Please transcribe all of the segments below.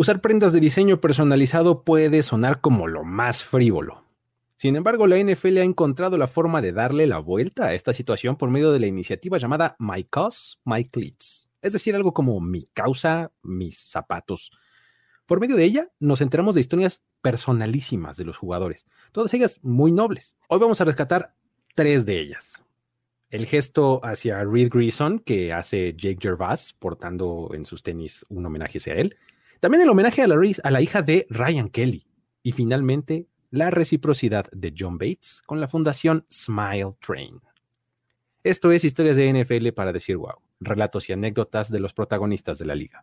Usar prendas de diseño personalizado puede sonar como lo más frívolo. Sin embargo, la NFL ha encontrado la forma de darle la vuelta a esta situación por medio de la iniciativa llamada My Cause, My Cleats. Es decir, algo como mi causa, mis zapatos. Por medio de ella nos enteramos de historias personalísimas de los jugadores, todas ellas muy nobles. Hoy vamos a rescatar tres de ellas. El gesto hacia Reed Grison que hace Jake Gervais portando en sus tenis un homenaje hacia él. También el homenaje a la, a la hija de Ryan Kelly. Y finalmente, la reciprocidad de John Bates con la fundación Smile Train. Esto es Historias de NFL para decir wow, relatos y anécdotas de los protagonistas de la liga.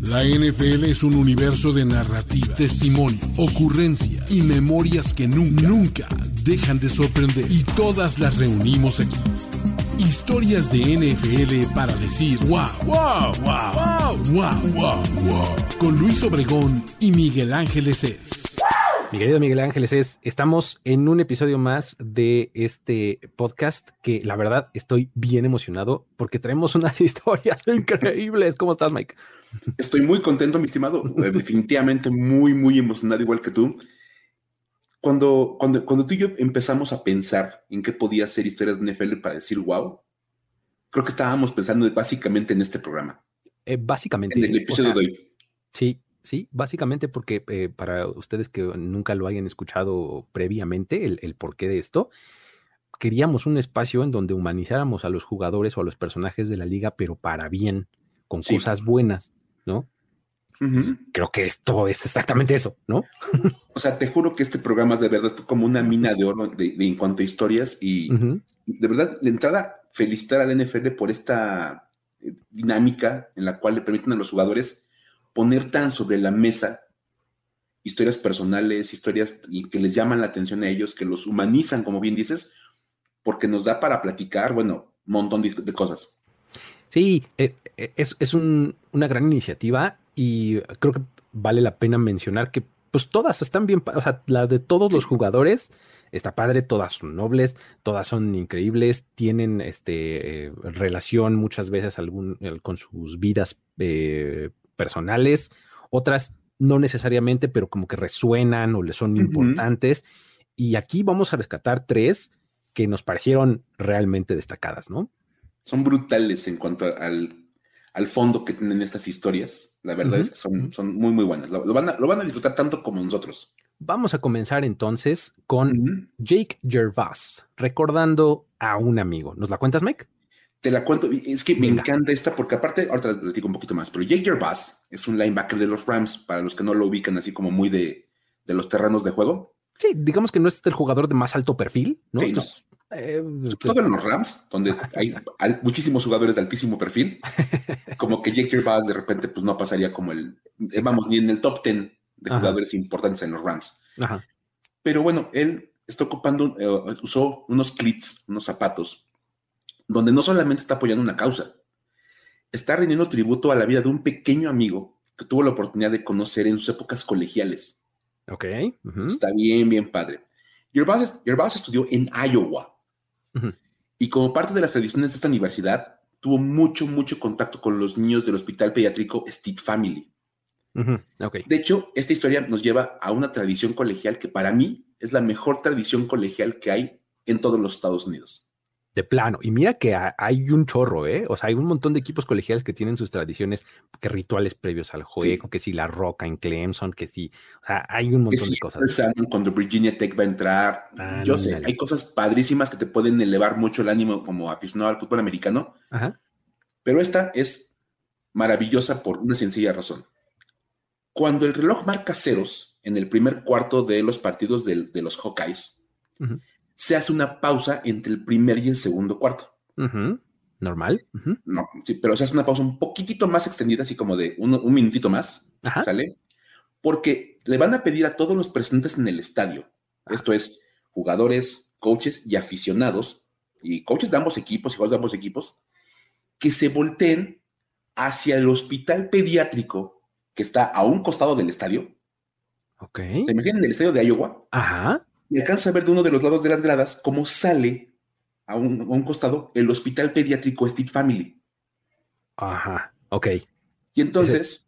La NFL es un universo de narrativa, testimonio, ocurrencia y memorias que nunca dejan de sorprender y todas las reunimos aquí. Historias de NFL para decir wow, wow, wow, wow, wow, wow, wow. Con Luis Obregón y Miguel Ángeles es. Mi querido Miguel Ángeles, es, estamos en un episodio más de este podcast que la verdad estoy bien emocionado porque traemos unas historias increíbles. ¿Cómo estás, Mike? Estoy muy contento, mi estimado. Eh, definitivamente muy, muy emocionado, igual que tú. Cuando, cuando, cuando tú y yo empezamos a pensar en qué podía ser historias de NFL para decir wow, creo que estábamos pensando básicamente en este programa. Eh, básicamente. En el episodio de hoy. Sí, Sí, básicamente porque eh, para ustedes que nunca lo hayan escuchado previamente, el, porqué de esto, queríamos un espacio en donde humanizáramos a los jugadores o a los personajes de la liga, pero para bien, con cosas buenas, ¿no? Creo que esto es exactamente eso, ¿no? o sea, te juro que este programa es de verdad como una mina de oro de, en cuanto a historias y de verdad, de entrada, felicitar al NFL por esta eh, dinámica en la cual le permiten a los jugadores poner tan sobre la mesa historias personales, historias que les llaman la atención a ellos, que los humanizan, como bien dices, porque nos da para platicar, bueno, un montón de, cosas. Sí, eh, eh, es, una gran iniciativa y creo que vale la pena mencionar que pues todas están bien, o sea, la de todos los jugadores está padre, todas son nobles, todas son increíbles, tienen este, eh, relación muchas veces algún, con sus vidas personales, otras no necesariamente, pero como que resuenan o le son importantes. Y aquí vamos a rescatar tres que nos parecieron realmente destacadas, ¿no? Son brutales en cuanto al, al fondo que tienen estas historias. La verdad es que son, son muy, muy buenas. Lo, van a, lo, van a, disfrutar tanto como nosotros. Vamos a comenzar entonces con Jake Gervais, recordando a un amigo. ¿Nos la cuentas, Mike? Te la cuento, es que me encanta esta porque aparte, ahorita les platico un poquito más, pero Jake Bass es un linebacker de los Rams, para los que no lo ubican así como muy de, de los terrenos de juego. Sí, digamos que no es el jugador de más alto perfil, ¿no? Sí, eh, Todo en los Rams, donde hay muchísimos jugadores de altísimo perfil, como que Jake Bass de repente pues no pasaría como el, eh, vamos, ni en el top 10 de jugadores importantes en los Rams. Ajá. Pero bueno, él está ocupando, eh, usó unos cleats, unos zapatos donde no solamente está apoyando una causa, está rindiendo tributo a la vida de un pequeño amigo que tuvo la oportunidad de conocer en sus épocas colegiales. Ok. Está bien, bien padre. Yervas estudió en Iowa y como parte de las tradiciones de esta universidad, tuvo mucho, mucho contacto con los niños del hospital pediátrico Steed Family. De hecho, esta historia nos lleva a una tradición colegial que para mí es la mejor tradición colegial que hay en todos los Estados Unidos de plano. Y mira que hay un chorro, ¿eh? O sea, hay un montón de equipos colegiales que tienen sus tradiciones, que rituales previos al juego, que si la roca en Clemson, que si, o sea, hay un montón de cosas. Cuando Virginia Tech va a entrar, yo sé, hay cosas padrísimas que te pueden elevar mucho el ánimo como aficionado al fútbol americano, Ajá. pero esta es maravillosa por una sencilla razón. Cuando el reloj marca ceros en el primer cuarto de los partidos de, los Hawkeyes, se hace una pausa entre el primer y el segundo cuarto. Normal. No, sí, pero se hace una pausa un poquitito más extendida, así como de un, minutito más, ¿sale? Porque le van a pedir a todos los presentes en el estadio, esto es, jugadores, coaches y aficionados, y coaches de ambos equipos y jugadores de ambos equipos, que se volteen hacia el hospital pediátrico que está a un costado del estadio. Ok. ¿Se imaginan el estadio de Iowa? Ajá y alcanza a ver de uno de los lados de las gradas cómo sale a un, costado el hospital pediátrico Steve Family. Ajá, ok. Y entonces,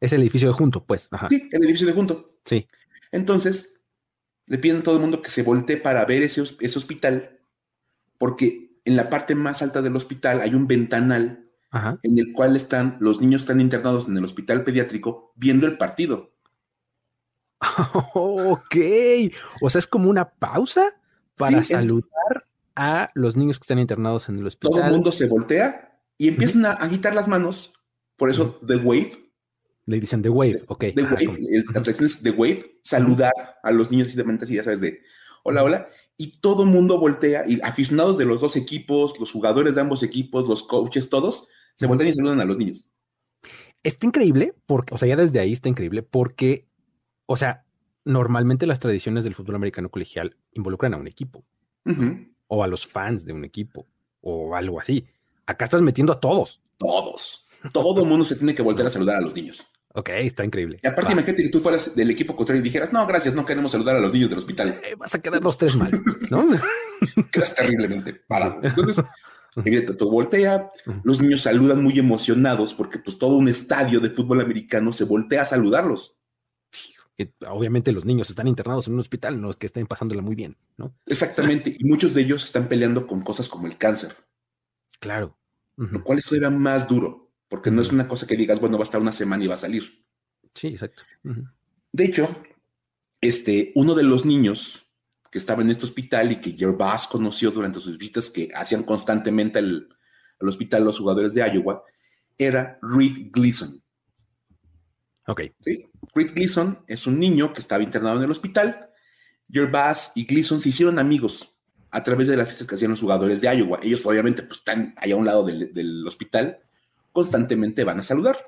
Es el edificio de junto, pues. Sí, el edificio de junto. Sí. Entonces, le piden a todo el mundo que se voltee para ver ese, ese hospital, porque en la parte más alta del hospital hay un ventanal en el cual están los niños están internados en el hospital pediátrico viendo el partido. ok. O sea, es como una pausa para saludar a los niños que están internados en el hospital. Todo el mundo se voltea y empiezan a agitar las manos. Por eso, The Wave. Le dicen The Wave, ok. The Wave, la traducción es The Wave, saludar a los niños y así, ya sabes, de hola, hola. Y todo el mundo voltea, y aficionados de los dos equipos, los jugadores de ambos equipos, los coaches, todos, se voltean y saludan a los niños. Está increíble, porque, o sea, ya desde ahí está increíble, porque, o sea, normalmente las tradiciones del fútbol americano colegial involucran a un equipo o a los fans de un equipo o algo así. Acá estás metiendo a todos. Todos. Todo el mundo se tiene que volver a saludar a los niños. Ok, está increíble. Y aparte, imagínate que tú fueras del equipo contrario y dijeras, no, gracias, no queremos saludar a los niños del hospital. Eh, vas a quedar los tres mal, ¿no? Quedas terriblemente parado. Entonces, evidentemente, tú voltea, los niños saludan muy emocionados porque pues todo un estadio de fútbol americano se voltea a saludarlos. Obviamente los niños están internados en un hospital, no es que estén pasándola muy bien, ¿no? Exactamente, y muchos de ellos están peleando con cosas como el cáncer. Claro. Lo cual es todavía más duro, porque no es una cosa que digas, bueno, va a estar una semana y va a salir. Sí, exacto. De hecho, este, uno de los niños que estaba en este hospital y que Gervas conoció durante sus visitas que hacían constantemente al, hospital los jugadores de Iowa, era Reed Gleason. Ok. ¿Sí? Reed Gleason es un niño que estaba internado en el hospital. Gervas y Gleason se hicieron amigos a través de las fiestas que hacían los jugadores de Iowa. Ellos obviamente pues, están allá a un lado del, hospital, constantemente van a saludar.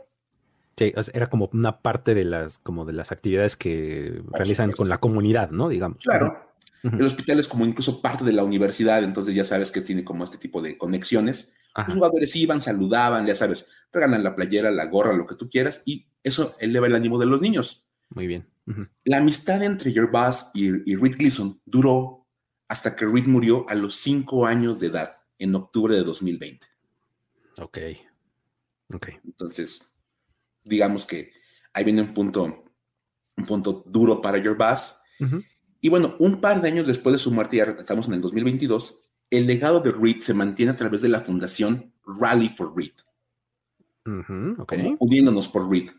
Sí, era como una parte de las, como de las actividades que realizan con la comunidad, ¿no? Digamos. Claro. El hospital es como incluso parte de la universidad, entonces ya sabes que tiene como este tipo de conexiones. Los jugadores iban, saludaban, ya sabes, regalan la playera, la gorra, lo que tú quieras, y eso eleva el ánimo de los niños. Muy bien. La amistad entre Gervas y, y Reed Gleason duró hasta que Reed murió a los cinco años de edad, en octubre de 2020. Ok. Ok. Entonces, digamos que ahí viene un punto, un punto duro para Gervas. Y bueno, un par de años después de su muerte, ya estamos en el 2022, el legado de Reed se mantiene a través de la fundación Rally for Reed. uniéndonos por Reed.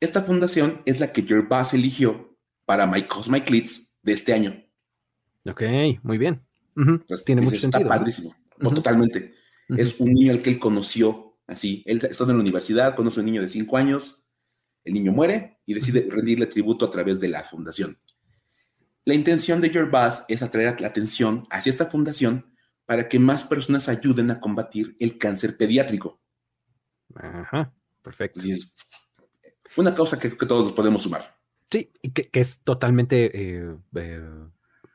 Esta fundación es la que Gervas eligió para My My Clits de este año. Ok, muy bien. Tiene mucho sentido. Está padrísimo. Totalmente. Es un niño al que él conoció así. Él está en la universidad, conoce a un niño de cinco años, el niño muere y decide rendirle tributo a través de la fundación. La intención de George Bass es atraer la atención hacia esta fundación para que más personas ayuden a combatir el cáncer pediátrico. Ajá, perfecto. una causa que, que todos podemos sumar. Sí, y que, es totalmente eh, eh,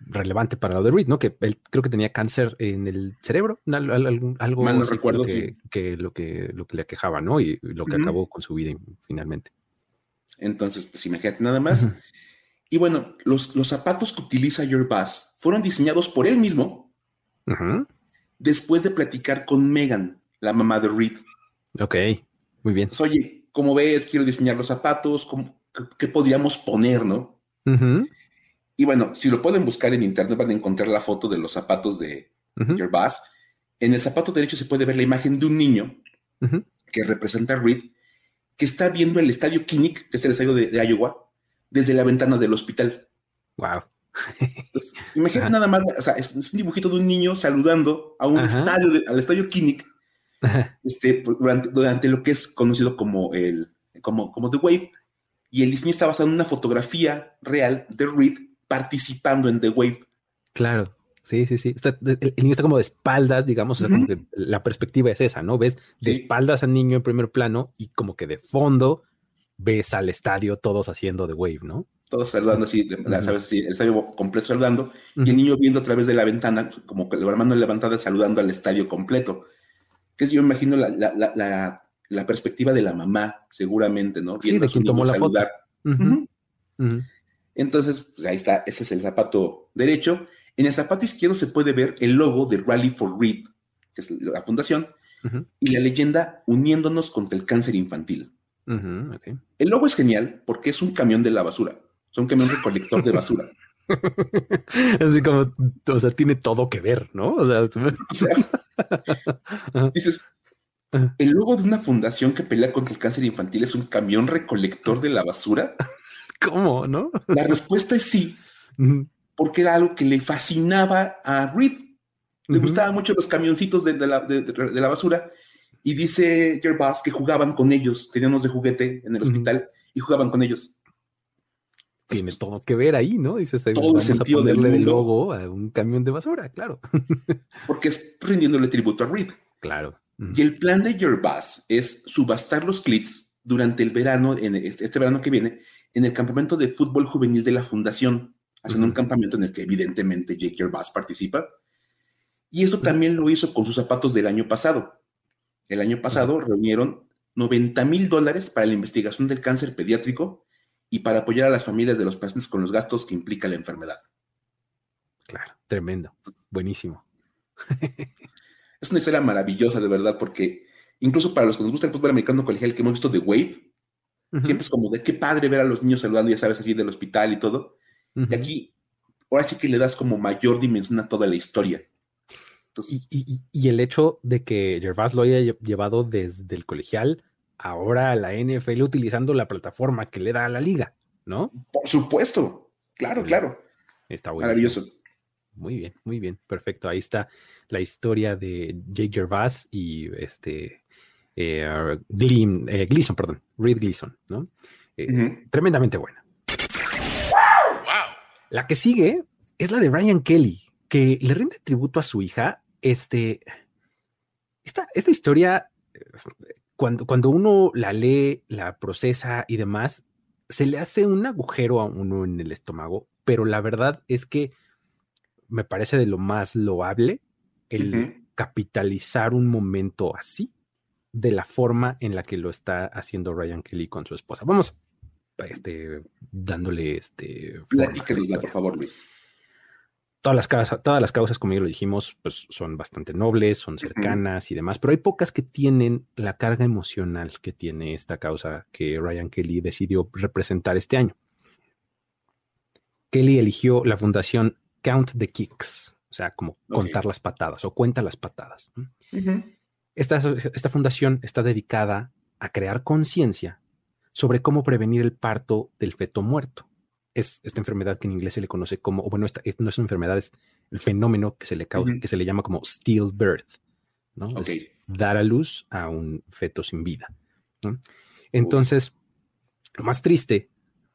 relevante para lo de Reed, ¿no? Que él creo que tenía cáncer en el cerebro, algo, Mal no recuerdo, que, que, lo que lo que le aquejaba, ¿no? Y lo que acabó con su vida finalmente. Entonces, pues imagínate nada más. Y bueno, los, los zapatos que utiliza Your Bass fueron diseñados por él mismo después de platicar con Megan, la mamá de Reed. Ok, muy bien. oye, como ves, quiero diseñar los zapatos, ¿qué, podríamos poner, no? Y bueno, si lo pueden buscar en internet van a encontrar la foto de los zapatos de Your Bass. En el zapato derecho se puede ver la imagen de un niño que representa a Reed, que está viendo el estadio Kinnick, que es el estadio de, Iowa, desde la ventana del hospital. Wow. imagínate nada más, o sea, es, un dibujito de un niño saludando a un estadio, al estadio Kinnick, este, durante, lo que es conocido como el, como, como The Wave. Y el diseño está basado en una fotografía real de Reed participando en The Wave. Claro, sí, sí, sí. el, niño está como de espaldas, digamos, como que la perspectiva es esa, ¿no? Ves de espaldas al niño en primer plano y como que de fondo ves al estadio todos haciendo The Wave, ¿no? Todos saludando así, ¿sabes? Así, el estadio completo saludando y el niño viendo a través de la ventana, como que la mano levantada saludando al estadio completo. Que es, yo imagino la, la, la, perspectiva de la mamá, seguramente, ¿no? sí, de quien tomó la saludar. foto. Entonces, pues ahí está, ese es el zapato derecho. En el zapato izquierdo se puede ver el logo de Rally for Reed, que es la fundación, y la leyenda uniéndonos contra el cáncer infantil. El logo es genial porque es un camión de la basura. Es un camión recolector de basura. Así como, o sea, tiene todo que ver, ¿no? O sea, dices, el logo de una fundación que pelea contra el cáncer infantil es un camión recolector de la basura. ¿Cómo, no? La respuesta es sí, porque era algo que le fascinaba a Reed. Le gustaban mucho los camioncitos de, la, basura. Y dice Gervas que jugaban con ellos, tenían de juguete en el hospital y jugaban con ellos tiene todo que ver ahí, ¿no? Dices, vamos a ponerle de logo a un camión de basura, claro. Porque es rindiéndole tributo a Reed. Claro. Y el plan de Yerbas es subastar los clits durante el verano, en este, este, verano que viene, en el campamento de fútbol juvenil de la fundación, haciendo un campamento en el que evidentemente Jake Yerbas participa. Y eso también lo hizo con sus zapatos del año pasado. El año pasado reunieron 90 mil dólares para la investigación del cáncer pediátrico y para apoyar a las familias de los pacientes con los gastos que implica la enfermedad. Claro, tremendo, buenísimo. es una historia maravillosa, de verdad, porque incluso para los que nos gusta el fútbol americano colegial que hemos visto de Wave, siempre es como de qué padre ver a los niños saludando, ya sabes, así del hospital y todo. Y aquí, ahora sí que le das como mayor dimensión a toda la historia. Y, el hecho de que Gervás lo haya llevado desde el colegial ahora la NFL utilizando la plataforma que le da a la liga, ¿no? Por supuesto, claro, claro. Está Maravilloso. Muy bien, muy bien, perfecto. Ahí está la historia de Jake Gervais y este eh, eh, Gleason, perdón, Reed Gleason, ¿no? Eh, tremendamente buena. La que sigue es la de Ryan Kelly, que le rinde tributo a su hija. Este, esta, esta historia cuando, uno la lee, la procesa y demás, se le hace un agujero a uno en el estómago, pero la verdad es que me parece de lo más loable el capitalizar un momento así de la forma en la que lo está haciendo Ryan Kelly con su esposa. Vamos este, dándole este. por favor, Luis todas las, causas, todas las causas, como ya lo dijimos, pues son bastante nobles, son cercanas y demás, pero hay pocas que tienen la carga emocional que tiene esta causa que Ryan Kelly decidió representar este año. Kelly eligió la fundación Count the Kicks, o sea, como contar las patadas o cuenta las patadas. esta, esta fundación está dedicada a crear conciencia sobre cómo prevenir el parto del feto muerto es esta enfermedad que en inglés se le conoce como, o bueno, esta, no es una enfermedad, es el fenómeno que se le, causa, que se le llama como stillbirth, ¿no? Es dar a luz a un feto sin vida. Entonces, lo más triste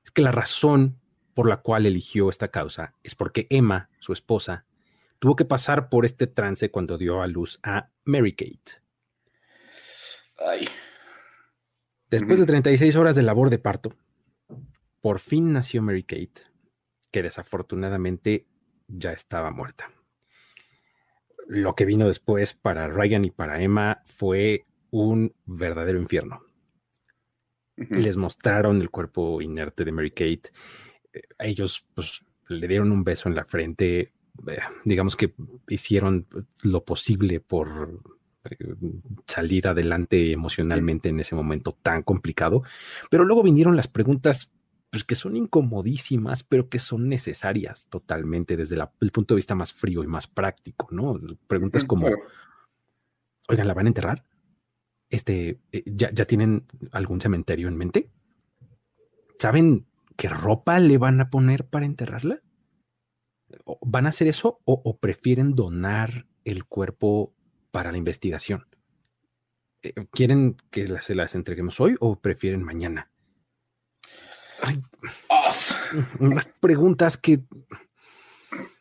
es que la razón por la cual eligió esta causa es porque Emma, su esposa, tuvo que pasar por este trance cuando dio a luz a Mary Kate. Ay. Después de 36 horas de labor de parto, por fin nació Mary Kate, que desafortunadamente ya estaba muerta. Lo que vino después para Ryan y para Emma fue un verdadero infierno. Les mostraron el cuerpo inerte de Mary Kate. Eh, ellos pues, le dieron un beso en la frente. Eh, digamos que hicieron lo posible por eh, salir adelante emocionalmente en ese momento tan complicado. Pero luego vinieron las preguntas pues, que son incomodísimas, pero que son necesarias totalmente desde el punto de vista más frío y más práctico, ¿no? Preguntas como, oigan, ¿la van a enterrar? Este, eh, ¿ya, ¿ya tienen algún cementerio en mente? ¿Saben qué ropa le van a poner para enterrarla? ¿Van a hacer eso o, prefieren donar el cuerpo para la investigación? Eh, ¿Quieren que se las entreguemos hoy o prefieren mañana? Unas preguntas que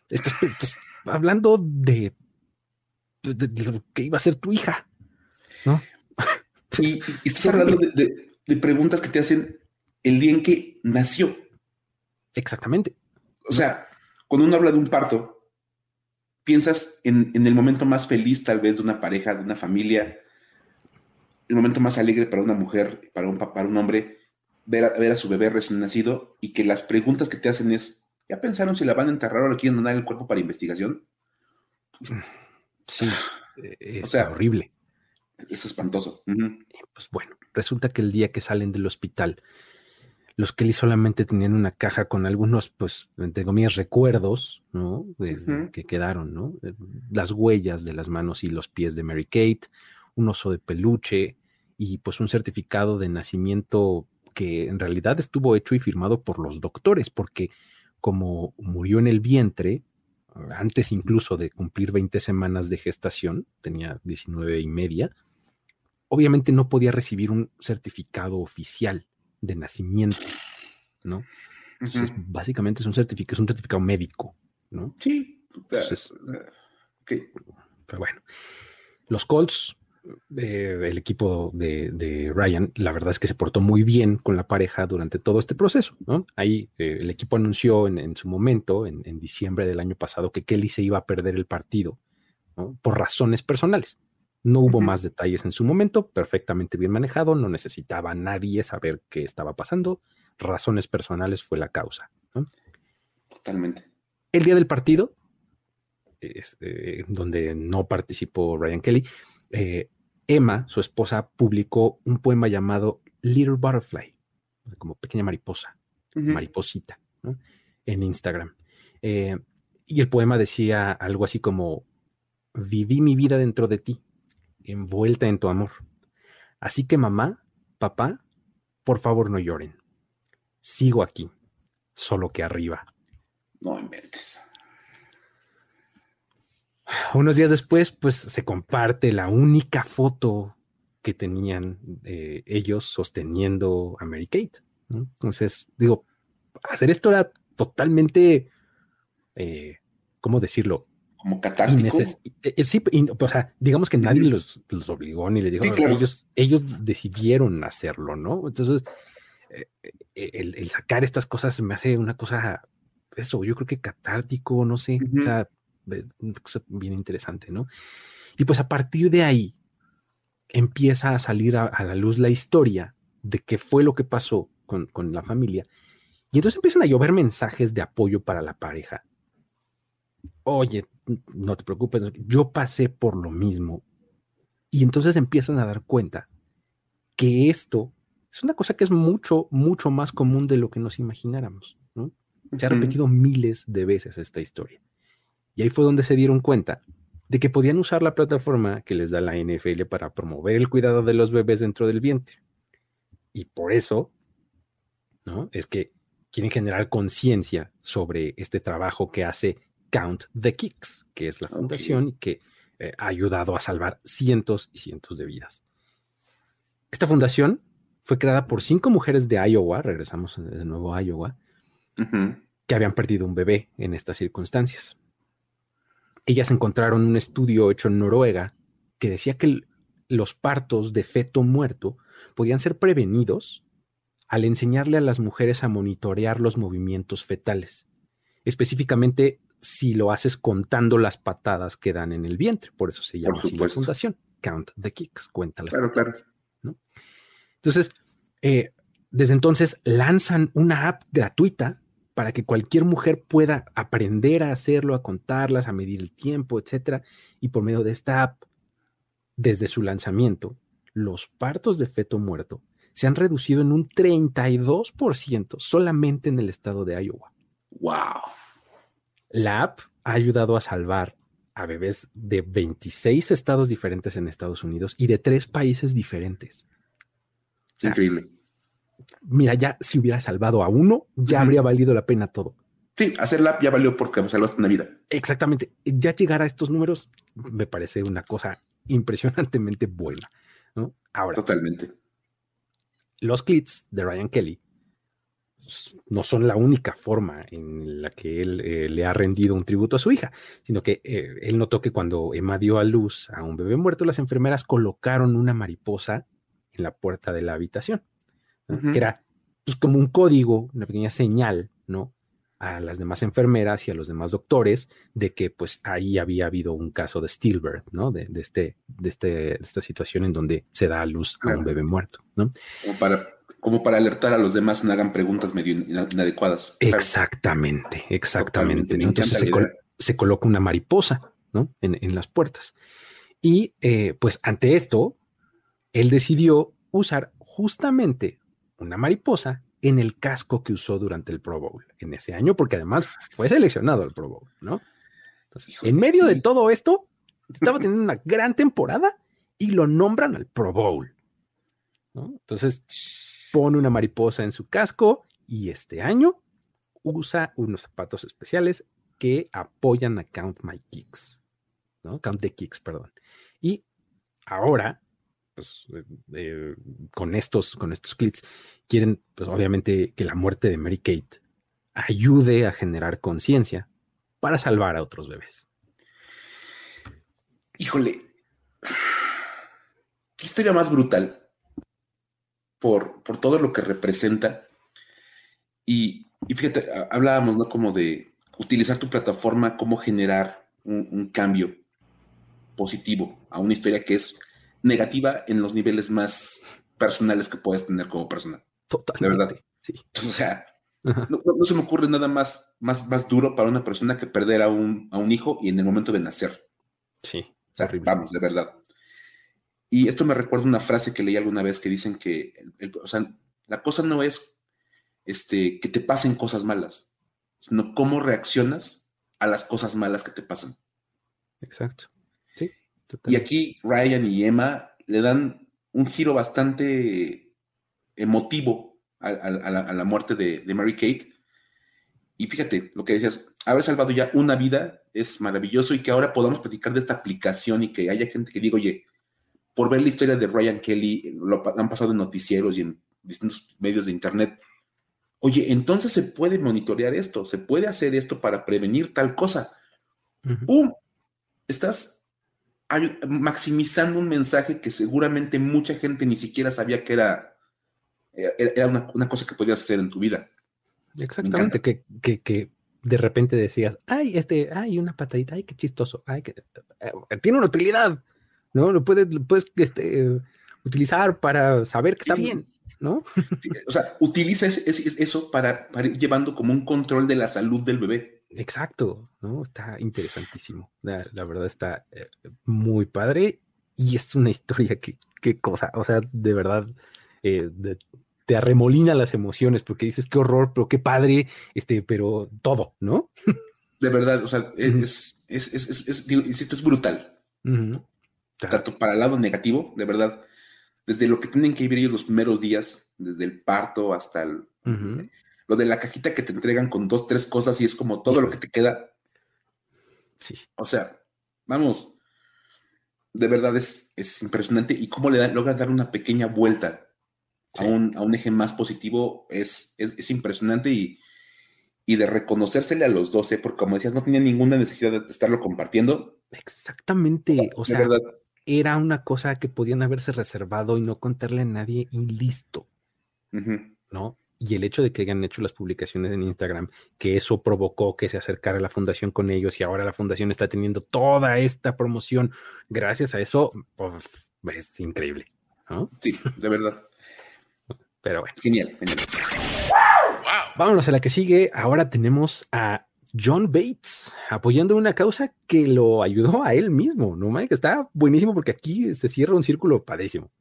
estás, hablando de, lo que iba a ser tu hija, ¿no? Y, estás hablando de, preguntas que te hacen el día en que nació. Exactamente. O sea, cuando uno habla de un parto, piensas en, en, el momento más feliz tal vez de una pareja, de una familia, el momento más alegre para una mujer, para un para un hombre, ver a, su bebé recién nacido y que las preguntas que te hacen es, ¿ya pensaron si la van a enterrar o le quieren donar el cuerpo para investigación? Sí, es horrible. Es espantoso. Pues bueno, resulta que el día que salen del hospital, los Kelly solamente tenían una caja con algunos, pues, entre comillas, recuerdos, ¿no? Que quedaron, ¿no? Eh, las huellas de las manos y los pies de Mary Kate, un oso de peluche y pues un certificado de nacimiento que en realidad estuvo hecho y firmado por los doctores, porque como murió en el vientre, antes incluso de cumplir 20 semanas de gestación, tenía 19 y media, obviamente no podía recibir un certificado oficial de nacimiento, ¿no? Entonces, básicamente es un certificado, es un certificado médico, ¿no? Sí. Entonces, Pero bueno, los Colts, eh, el equipo de, Ryan, la verdad es que se portó muy bien con la pareja durante todo este proceso, ¿no? Ahí eh, el equipo anunció en, su momento, en, diciembre del año pasado, que Kelly se iba a perder el partido, ¿no? Por razones personales. No hubo más detalles en su momento, perfectamente bien manejado, no necesitaba nadie saber qué estaba pasando, razones personales fue la causa. Totalmente. El día del partido, este, donde no participó Ryan Kelly, eh, Emma, su esposa, publicó un poema llamado Little Butterfly, como pequeña mariposa, mariposita, en Instagram. Eh, y el poema decía algo así como, viví mi vida dentro de ti, envuelta en tu amor. Así que mamá, papá, por favor no lloren. Sigo aquí, solo que arriba. No inventes. Unos días después, pues se comparte la única foto que tenían eh, ellos sosteniendo a Mary Kate. Entonces, digo, hacer esto era totalmente, eh, ¿cómo decirlo? como catártico. Eh, eh, sí, o sea, digamos que nadie los, obligó ni le dijo, ellos, ellos decidieron hacerlo, ¿no? Entonces, el, sacar estas cosas me hace una cosa, eso, yo creo que catártico, no sé, o sea, una cosa bien interesante, ¿no? Y pues a partir de ahí empieza a salir a, la luz la historia de qué fue lo que pasó con, con la familia. Y entonces empiezan a llover mensajes de apoyo para la pareja oye, no te preocupes, yo pasé por lo mismo. Y entonces empiezan a dar cuenta que esto es una cosa que es mucho, mucho más común de lo que nos imagináramos. ¿no? Se ha repetido miles de veces esta historia. Y ahí fue donde se dieron cuenta de que podían usar la plataforma que les da la NFL para promover el cuidado de los bebés dentro del vientre. Y por eso, ¿no? Es que quieren generar conciencia sobre este trabajo que hace Count the Kicks, que es la fundación que eh, ha ayudado a salvar cientos y cientos de vidas. Esta fundación fue creada por cinco mujeres de Iowa, regresamos de nuevo a Iowa, que habían perdido un bebé en estas circunstancias. Ellas encontraron un estudio hecho en Noruega que decía que los partos de feto muerto podían ser prevenidos al enseñarle a las mujeres a monitorear los movimientos fetales, específicamente si lo haces contando las patadas que dan en el vientre. Por eso se llama así la fundación. Count the kicks, cuenta las Claro, claro. Entonces, eh, desde entonces lanzan una app gratuita para que cualquier mujer pueda aprender a hacerlo, a contarlas, a medir el tiempo, etcétera. Y por medio de esta app, desde su lanzamiento, los partos de feto muerto se han reducido en un 32% solamente en el estado de Iowa. ¡Wow! La app ha ayudado a salvar a bebés de 26 estados diferentes en Estados Unidos y de tres países diferentes. Increíble. Mira, ya si hubiera salvado a uno, ya habría valido la pena todo. Sí, hacer la app ya valió porque salvaste una vida. Exactamente. Ya llegar a estos números me parece una cosa impresionantemente buena. ¿no? Ahora. Totalmente. Los clits de Ryan Kelly no son la única forma en la que él eh, le ha rendido un tributo a su hija, sino que eh, él notó que cuando Emma dio a luz a un bebé muerto, las enfermeras colocaron una mariposa en la puerta de la habitación, que era pues, como un código, una pequeña señal, ¿no? A las demás enfermeras y a los demás doctores de que pues ahí había habido un caso de stillbirth, ¿no? De, este, de, este, esta situación en donde se da a luz a un bebé muerto, ¿no? para como para alertar a los demás no hagan preguntas medio inadecuadas. Exactamente, exactamente. Entonces se, coloca una mariposa ¿no? en, las puertas. Y eh, pues ante esto, él decidió usar justamente una mariposa en el casco que usó durante el Pro Bowl en ese año, porque además fue seleccionado al Pro Bowl, ¿no? Entonces, en medio de todo esto, estaba teniendo una gran temporada y lo nombran al Pro Bowl. ¿no? Entonces, pone una mariposa en su casco y este año usa unos zapatos especiales que apoyan a Count My Kicks, ¿no? Count the Kicks, perdón. Y ahora, pues, eh, eh, con estos, con estos clips, quieren, pues, obviamente, que la muerte de Mary Kate ayude a generar conciencia para salvar a otros bebés. Híjole, qué historia más brutal por, por todo lo que representa. Y, fíjate, hablábamos, ¿no? Como de utilizar tu plataforma, cómo generar un, cambio positivo a una historia que es negativa en los niveles más personales que puedes tener como persona. Totalmente. De verdad. Sí. O sea, no, se me ocurre nada más, más, más duro para una persona que perder a un, a un hijo y en el momento de nacer. Sí. vamos, de verdad. Y esto me recuerda una frase que leí alguna vez que dicen que, o sea, la cosa no es este, que te pasen cosas malas, sino cómo reaccionas a las cosas malas que te pasan. Exacto. Sí. Y aquí Ryan y Emma le dan un giro bastante emotivo a, la, muerte de, de, Mary Kate. Y fíjate, lo que decías, haber salvado ya una vida es maravilloso y que ahora podamos platicar de esta aplicación y que haya gente que diga, oye, por ver la historia de Ryan Kelly, lo han pasado en noticieros y en distintos medios de internet. Oye, entonces se puede monitorear esto, se puede hacer esto para prevenir tal cosa. ¡Pum! Estás maximizando un mensaje que seguramente mucha gente ni siquiera sabía que era, era una, cosa que podías hacer en tu vida. Exactamente, que, que, que, de repente decías, ay, este, ay, una patadita, ay, qué chistoso, ay, que, eh, tiene una utilidad. ¿no? Lo puedes, puedes este, utilizar para saber que está bien, ¿no? o sea, utiliza eso para, ir llevando como un control de la salud del bebé. Exacto, ¿no? Está interesantísimo. La, verdad está eh, muy padre y es una historia que, qué cosa, o sea, de verdad, eh, te arremolina las emociones porque dices qué horror, pero qué padre, este, pero todo, ¿no? De verdad, o sea, es, es, es, es, es brutal. Tanto para el lado negativo, de verdad, desde lo que tienen que vivir ellos los primeros días, desde el parto hasta el, lo de la cajita que te entregan con dos, tres cosas y es como todo lo que te queda. Sí. O sea, vamos, de verdad es, es impresionante y cómo le da, logra dar una pequeña vuelta a, un, a, un, eje más positivo es, es, impresionante y, y, de reconocérsele a los 12, porque como decías, no tenía ninguna necesidad de estarlo compartiendo. Exactamente, o sea, verdad era una cosa que podían haberse reservado y no contarle a nadie y listo, ¿no? Y el hecho de que hayan hecho las publicaciones en Instagram, que eso provocó que se acercara la fundación con ellos y ahora la fundación está teniendo toda esta promoción, gracias a eso, pues, es increíble, ¿no? Sí, de verdad. Pero bueno. Genial, genial. Vámonos a la que sigue. Ahora tenemos a John Bates, apoyando una causa que lo ayudó a él mismo, ¿no? Que está buenísimo porque aquí se cierra un círculo padrísimo.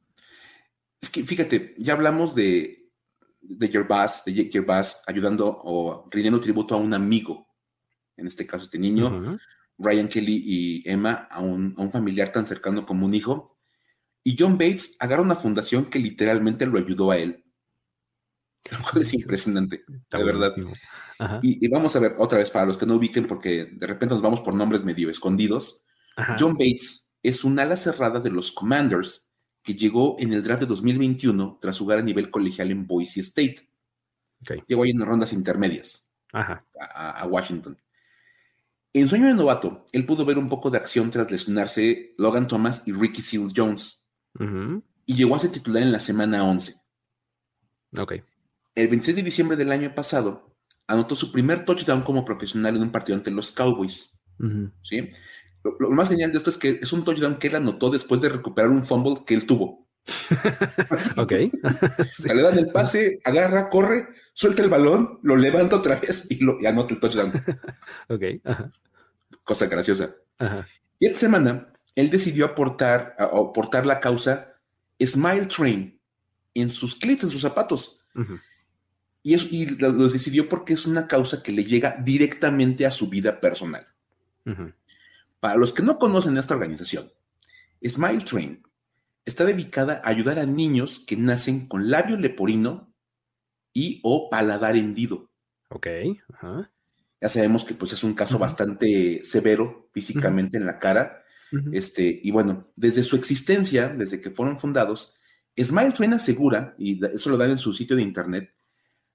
Es que fíjate, ya hablamos de, de Gervas, de Jake Gervas, ayudando o rindiendo tributo a un amigo, en este caso este niño, Ryan Kelly y Emma, a un, a un familiar tan cercano como un hijo. Y John Bates agarra una fundación que literalmente lo ayudó a él. Lo cual es impresionante, de verdad. Y, vamos a ver otra vez para los que no ubiquen, porque de repente nos vamos por nombres medio escondidos. John Bates es un ala cerrada de los Commanders que llegó en el draft de 2021 tras jugar a nivel colegial en Boise State. Llegó ahí en rondas intermedias A, Washington. En sueño de novato, él pudo ver un poco de acción tras lesionarse Logan Thomas y Ricky Seals Jones. Y llegó a ser titular en la semana 11. El 26 de diciembre del año pasado, anotó su primer touchdown como profesional en un partido ante los Cowboys. ¿sí? Lo, más genial de esto es que es un touchdown que él anotó después de recuperar un fumble que él tuvo. ok. Le dan el pase, agarra, corre, suelta el balón, lo levanta otra vez y, lo, anota el touchdown. ok. Cosa graciosa. Y esta semana él decidió aportar, aportar la causa Smile Train en sus clientes, en sus zapatos. Y, eso, y lo, decidió porque es una causa que le llega directamente a su vida personal. Para los que no conocen esta organización, Smile Train está dedicada a ayudar a niños que nacen con labio leporino y o paladar hendido. Ok. Ya sabemos que pues es un caso bastante severo físicamente en la cara. Este, y bueno, desde su existencia, desde que fueron fundados, Smile Train asegura, y eso lo dan en su sitio de internet,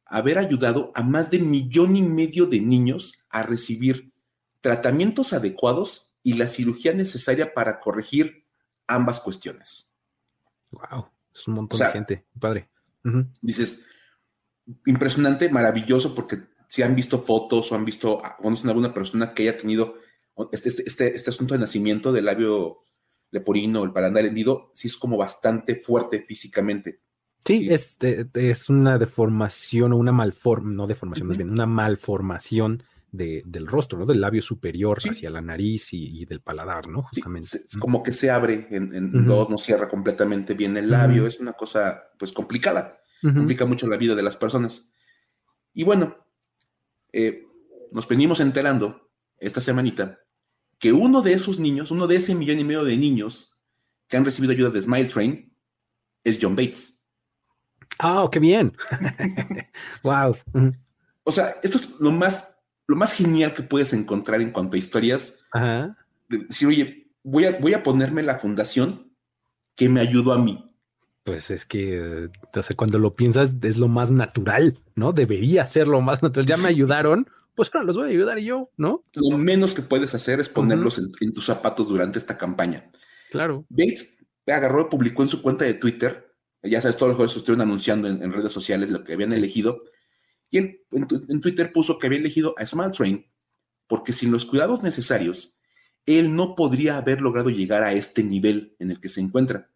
haber ayudado a más de millón y medio de niños a recibir tratamientos adecuados y la cirugía necesaria para corregir ambas cuestiones. Wow, es un montón de gente, padre. Dices, impresionante, maravilloso, porque si han visto fotos o han visto, conocen a alguna persona que haya tenido este, este, este, este asunto de nacimiento del labio leporino, el parandal hendido, sí es como bastante fuerte físicamente. Sí, Es, es una deformación o una malformación, no deformación, más bien, una malformación del rostro, ¿no? Del labio superior hacia la nariz y, del paladar, ¿no? Justamente. es como que se abre en, dos, no cierra completamente bien el labio, es una cosa pues complicada, complica mucho la vida de las personas. Y bueno, eh, nos venimos enterando esta semanita que uno de esos niños, uno de ese millón y medio de niños que han recibido ayuda de Smile Train es John Bates. Ah, qué bien. wow. O sea, esto es lo más lo más genial que puedes encontrar en cuanto a historias. Ajá. decir, oye, voy a, voy a ponerme la fundación que me ayudó a mí. Pues es que, entonces, cuando lo piensas, es lo más natural, ¿no? Debería ser lo más natural. Ya me ayudaron, pues ahora los voy a ayudar yo, ¿no? Lo menos que puedes hacer es ponerlos en, tus zapatos durante esta campaña. Claro. Bates agarró, publicó en su cuenta de Twitter, ya sabes, todos los jueves estuvieron anunciando en redes sociales lo que habían elegido y él en, Twitter puso que había elegido a Smile Train porque sin los cuidados necesarios, él no podría haber logrado llegar a este nivel en el que se encuentra.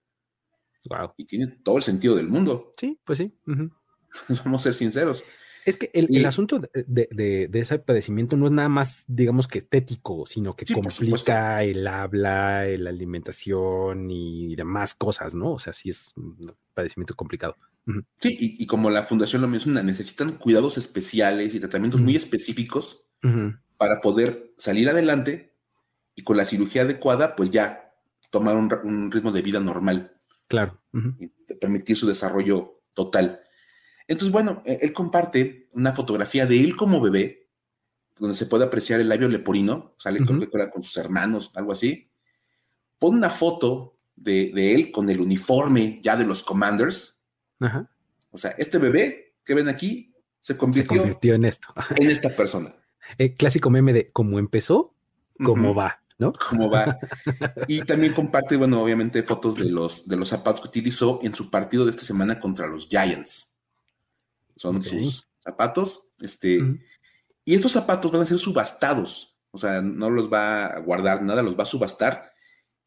Wow. Y tiene todo el sentido del mundo. Sí, pues sí. Vamos a ser sinceros. Es que el, asunto de, ese padecimiento no es nada más, digamos que estético, sino que complica el habla, la alimentación y demás cosas, ¿no? O sea, sí es un padecimiento complicado. Sí, y, como la fundación lo menciona, necesitan cuidados especiales y tratamientos muy específicos para poder salir adelante y con la cirugía adecuada, pues ya tomar un, ritmo de vida normal. Claro. Y permitir su desarrollo total. Entonces, bueno, e, él comparte una fotografía de él como bebé, donde se puede apreciar el labio leporino, sale con sus hermanos, algo así. Pone una foto de, de él con el uniforme ya de los Commanders, o sea, este bebé que ven aquí se convirtió, en esto. en esta persona. El clásico meme de cómo empezó, cómo va, ¿no? Cómo va. Y también comparte, bueno, obviamente fotos de los, de los zapatos que utilizó en su partido de esta semana contra los Giants. Son sus zapatos. Este, Y estos zapatos van a ser subastados. O sea, no los va a guardar nada, los va a subastar.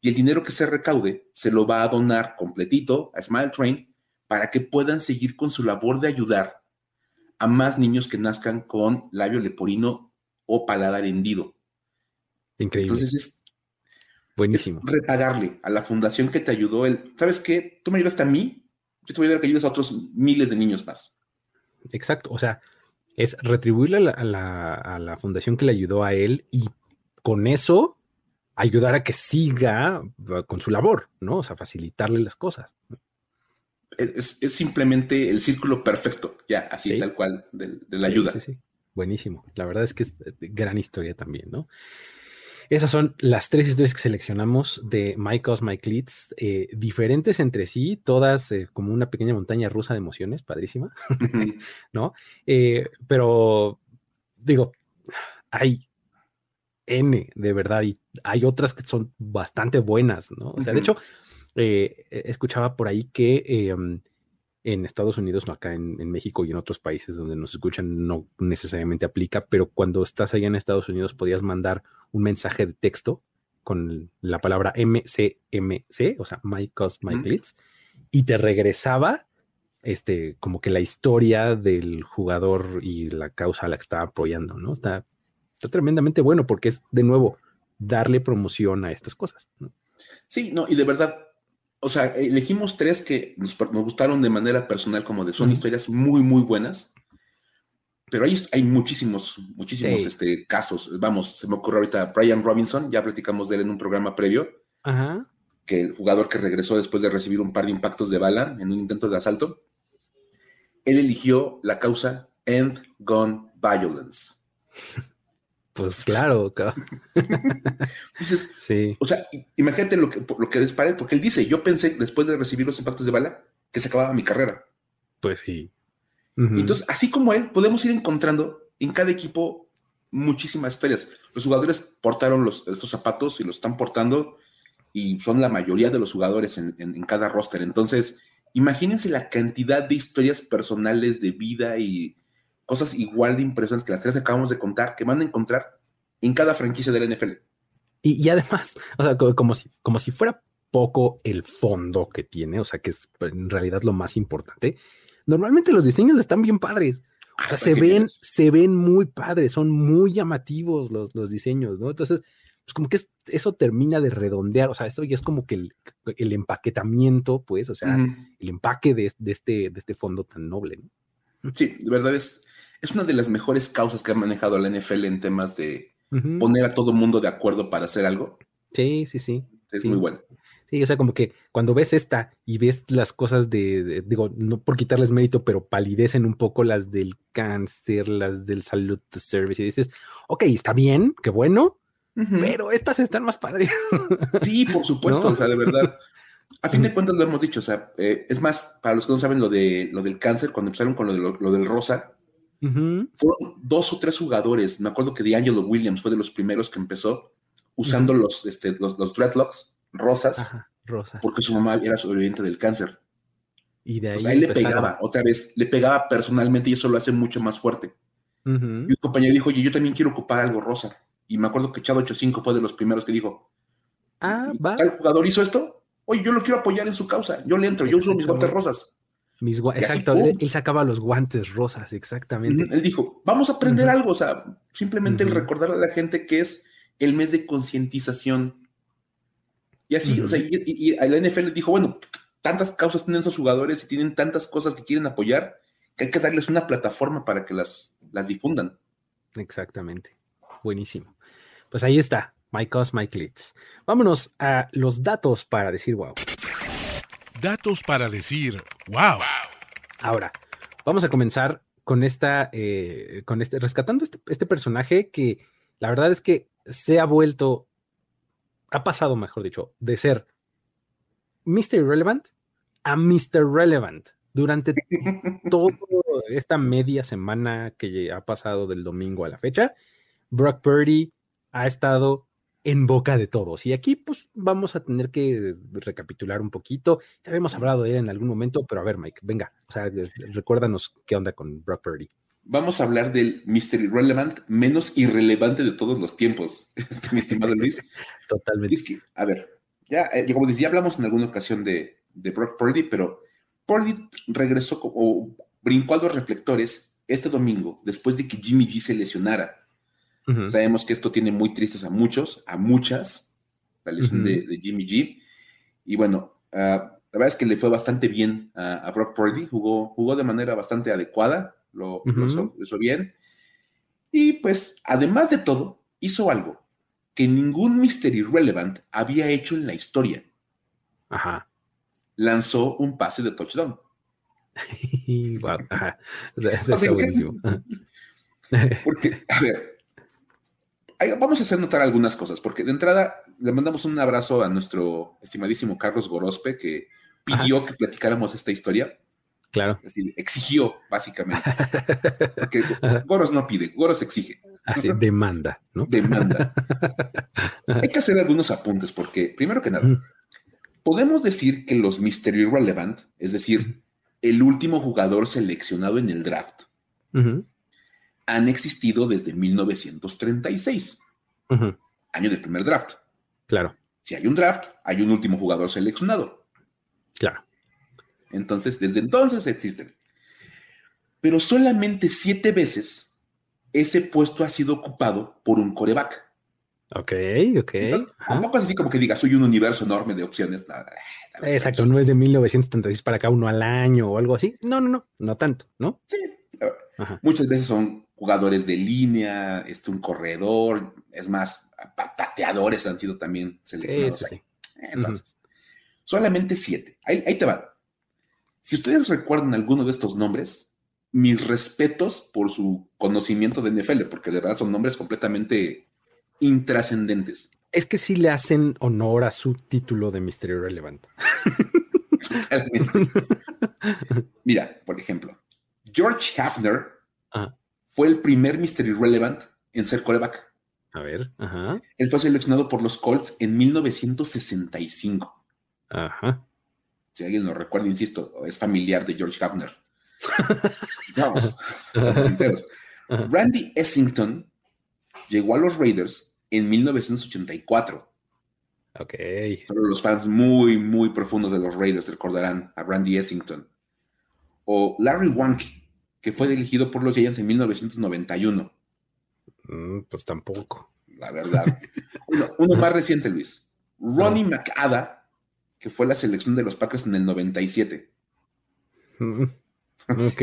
Y el dinero que se recaude se lo va a donar completito a Smile Train para que puedan seguir con su labor de ayudar a más niños que nazcan con labio leporino o paladar hendido. Increíble. Entonces es buenísimo. repagarle a la fundación que te ayudó el, ¿sabes qué? Tú me ayudaste a mí, yo te voy a dar que ayudes a otros miles de niños más. Exacto, o sea, es retribuirle a la, a la fundación que le ayudó a él y con eso ayudar a que siga con su labor, ¿no? O sea, facilitarle las cosas es, simplemente el círculo perfecto, ya, así tal cual, de, la ayuda. Sí, sí, buenísimo. La verdad es que es gran historia también, ¿no? Esas son las tres historias que seleccionamos de My Cause, My Leads, eh, diferentes entre sí, todas eh, como una pequeña montaña rusa de emociones, padrísima, ¿no? Eh, pero digo, hay N de verdad y hay otras que son bastante buenas, ¿no? O sea, de hecho, eh, escuchaba por ahí que em, en Estados Unidos, no acá en, México y en otros países donde nos escuchan no necesariamente aplica, pero cuando estás allá en Estados Unidos podías mandar un mensaje de texto con la palabra MCMC, o sea, My Cause, My Glitz, y te regresaba este, como que la historia del jugador y la causa a la que estaba apoyando, ¿no? Está, está tremendamente bueno porque es, de nuevo, darle promoción a estas cosas. Sí, no, y de verdad, o sea, elegimos tres que nos, gustaron de manera personal, como de son historias muy, muy buenas. Pero hay, hay muchísimos, muchísimos este, casos. Vamos, se me ocurre ahorita Brian Robinson, ya platicamos de él en un programa previo. Que el jugador que regresó después de recibir un par de impactos de bala en un intento de asalto, él eligió la causa End Gun Violence. Pues claro, Dices, sí. o sea, imagínate lo que, lo que dispara porque él dice, yo pensé después de recibir los impactos de bala que se acababa mi carrera. Pues sí. Entonces, así como él, podemos ir encontrando en cada equipo muchísimas historias. Los jugadores portaron los, estos zapatos y los están portando y son la mayoría de los jugadores en, en cada roster. Entonces, imagínense la cantidad de historias personales de vida y cosas igual de impresionantes que las tres que acabamos de contar, que van a encontrar en cada franquicia del NFL. Y, además, o sea, como si, como si fuera poco el fondo que tiene, o sea, que es en realidad lo más importante. Normalmente los diseños están bien padres. O sea, se ven, se ven muy padres, son muy llamativos los, los diseños, ¿no? Entonces, pues como que eso termina de redondear, o sea, esto ya es como que el, empaquetamiento, pues, o sea, el empaque de, este, de este fondo tan noble, ¿no? Sí, de verdad es, es una de las mejores causas que ha manejado la NFL en temas de poner a todo mundo de acuerdo para hacer algo. Sí, sí, sí. Es muy bueno. Sí, o sea, como que cuando ves esta y ves las cosas de, digo, no por quitarles mérito, pero palidecen un poco las del cáncer, las del salud to service, y dices, ok, está bien, qué bueno, pero estas están más padres. Sí, por supuesto, o sea, de verdad. A fin de cuentas lo hemos dicho, o sea, eh, es más, para los que no saben lo, de, lo del cáncer, cuando empezaron con lo del rosa, fueron dos o tres jugadores. Me acuerdo que D'Angelo Williams fue de los primeros que empezó usando los, este, los, los, dreadlocks rosas, porque su mamá era sobreviviente del cáncer. Y de ahí, o sea, él le pegaba, otra vez, le pegaba personalmente y eso lo hace mucho más fuerte. Y un compañero dijo, oye, yo también quiero ocupar algo rosa. Y me acuerdo que Chavo 85 fue de los primeros que dijo, ah, va. ¿Tal jugador hizo esto? Oye, yo lo quiero apoyar en su causa. Yo le entro, yo uso mis guantes rosas. Exacto, él, sacaba los guantes rosas, exactamente. Él dijo, vamos a aprender algo, o sea, simplemente recordar a la gente que es el mes de concientización. Y así, o sea, y, la NFL dijo, bueno, tantas causas tienen esos jugadores y tienen tantas cosas que quieren apoyar, que hay que darles una plataforma para que las, las difundan. Exactamente. Buenísimo. Pues ahí está, My Cause, My Clicks. Vámonos a los datos para decir wow. Datos para decir wow. Ahora, vamos a comenzar con esta, eh, con este, rescatando este, este, personaje que la verdad es que se ha vuelto, ha pasado, mejor dicho, de ser Mr. Irrelevant a Mr. Relevant durante toda esta media semana que ha pasado del domingo a la fecha. Brock Purdy ha estado en boca de todos. Y aquí pues vamos a tener que recapitular un poquito. Ya habíamos hablado de él en algún momento, pero a ver Mike, venga, o sea, recuérdanos qué onda con Brock Purdy. Vamos a hablar del Mr. Irrelevant menos irrelevante de todos los tiempos, este, mi estimado Luis. Totalmente. Es que, a ver, ya, eh, como decía, ya hablamos en alguna ocasión de, de Brock Purdy, pero Purdy regresó o brincó a los reflectores este domingo después de que Jimmy G se lesionara. Sabemos que esto tiene muy tristes a muchos, a muchas, la lesión de, Jimmy G. Y bueno, ah, la verdad es que le fue bastante bien a, Brock Purdy, jugó, jugó de manera bastante adecuada, lo, hizo, bien. Y pues, además de todo, hizo algo que ningún Mystery Relevant había hecho en la historia. Ajá. Lanzó un pase de touchdown. wow, ajá. está buenísimo. Porque, a ver, vamos a hacer notar algunas cosas, porque de entrada le mandamos un abrazo a nuestro estimadísimo Carlos Gorospe, que pidió que platicáramos esta historia. Claro. Es decir, exigió, básicamente. Porque Goros no pide, Goros exige. Así, demanda, ¿no? Demanda. Hay que hacer algunos apuntes, porque, primero que nada, podemos decir que los Mystery Relevant, es decir, el último jugador seleccionado en el draft, han existido desde 1936, año del primer draft. Claro. Si hay un draft, hay un último jugador seleccionado. Claro. Entonces, desde entonces existen. Pero solamente siete veces ese puesto ha sido ocupado por un coreback. Ok, ok. tampoco es así como que diga, soy un universo enorme de opciones. Exacto, no es de 1936 para acá uno al año o algo así. No, no, no, no tanto, ¿no? Sí. Muchas veces son jugadores de línea, este, un corredor, es más, pateadores han sido también seleccionados. Entonces, solamente siete. Ahí, ahí te va. Si ustedes recuerdan alguno de estos nombres, mis respetos por su conocimiento de NFL, porque de verdad son nombres completamente intrascendentes. Es que sí le hacen honor a su título de misterio relevante. Mira, por ejemplo, George Hafner fue el primer misterio relevant en ser coreback. A ver, ajá. Él fue seleccionado por los Colts en 1965. Ajá. Si alguien lo recuerda, insisto, es familiar de George Hafner. Vamos, sinceros. Randy Essington llegó a los Raiders en 1984. Ok. Pero los fans muy, muy profundos de los Raiders recordarán a Randy Essington. O Larry Wanky, que fue elegido por los Giants en 1991. Mm, pues tampoco. La verdad. uno, más reciente, Luis. Ronnie McAda, que fue la selección de los Packers en el 97. Mm, ok.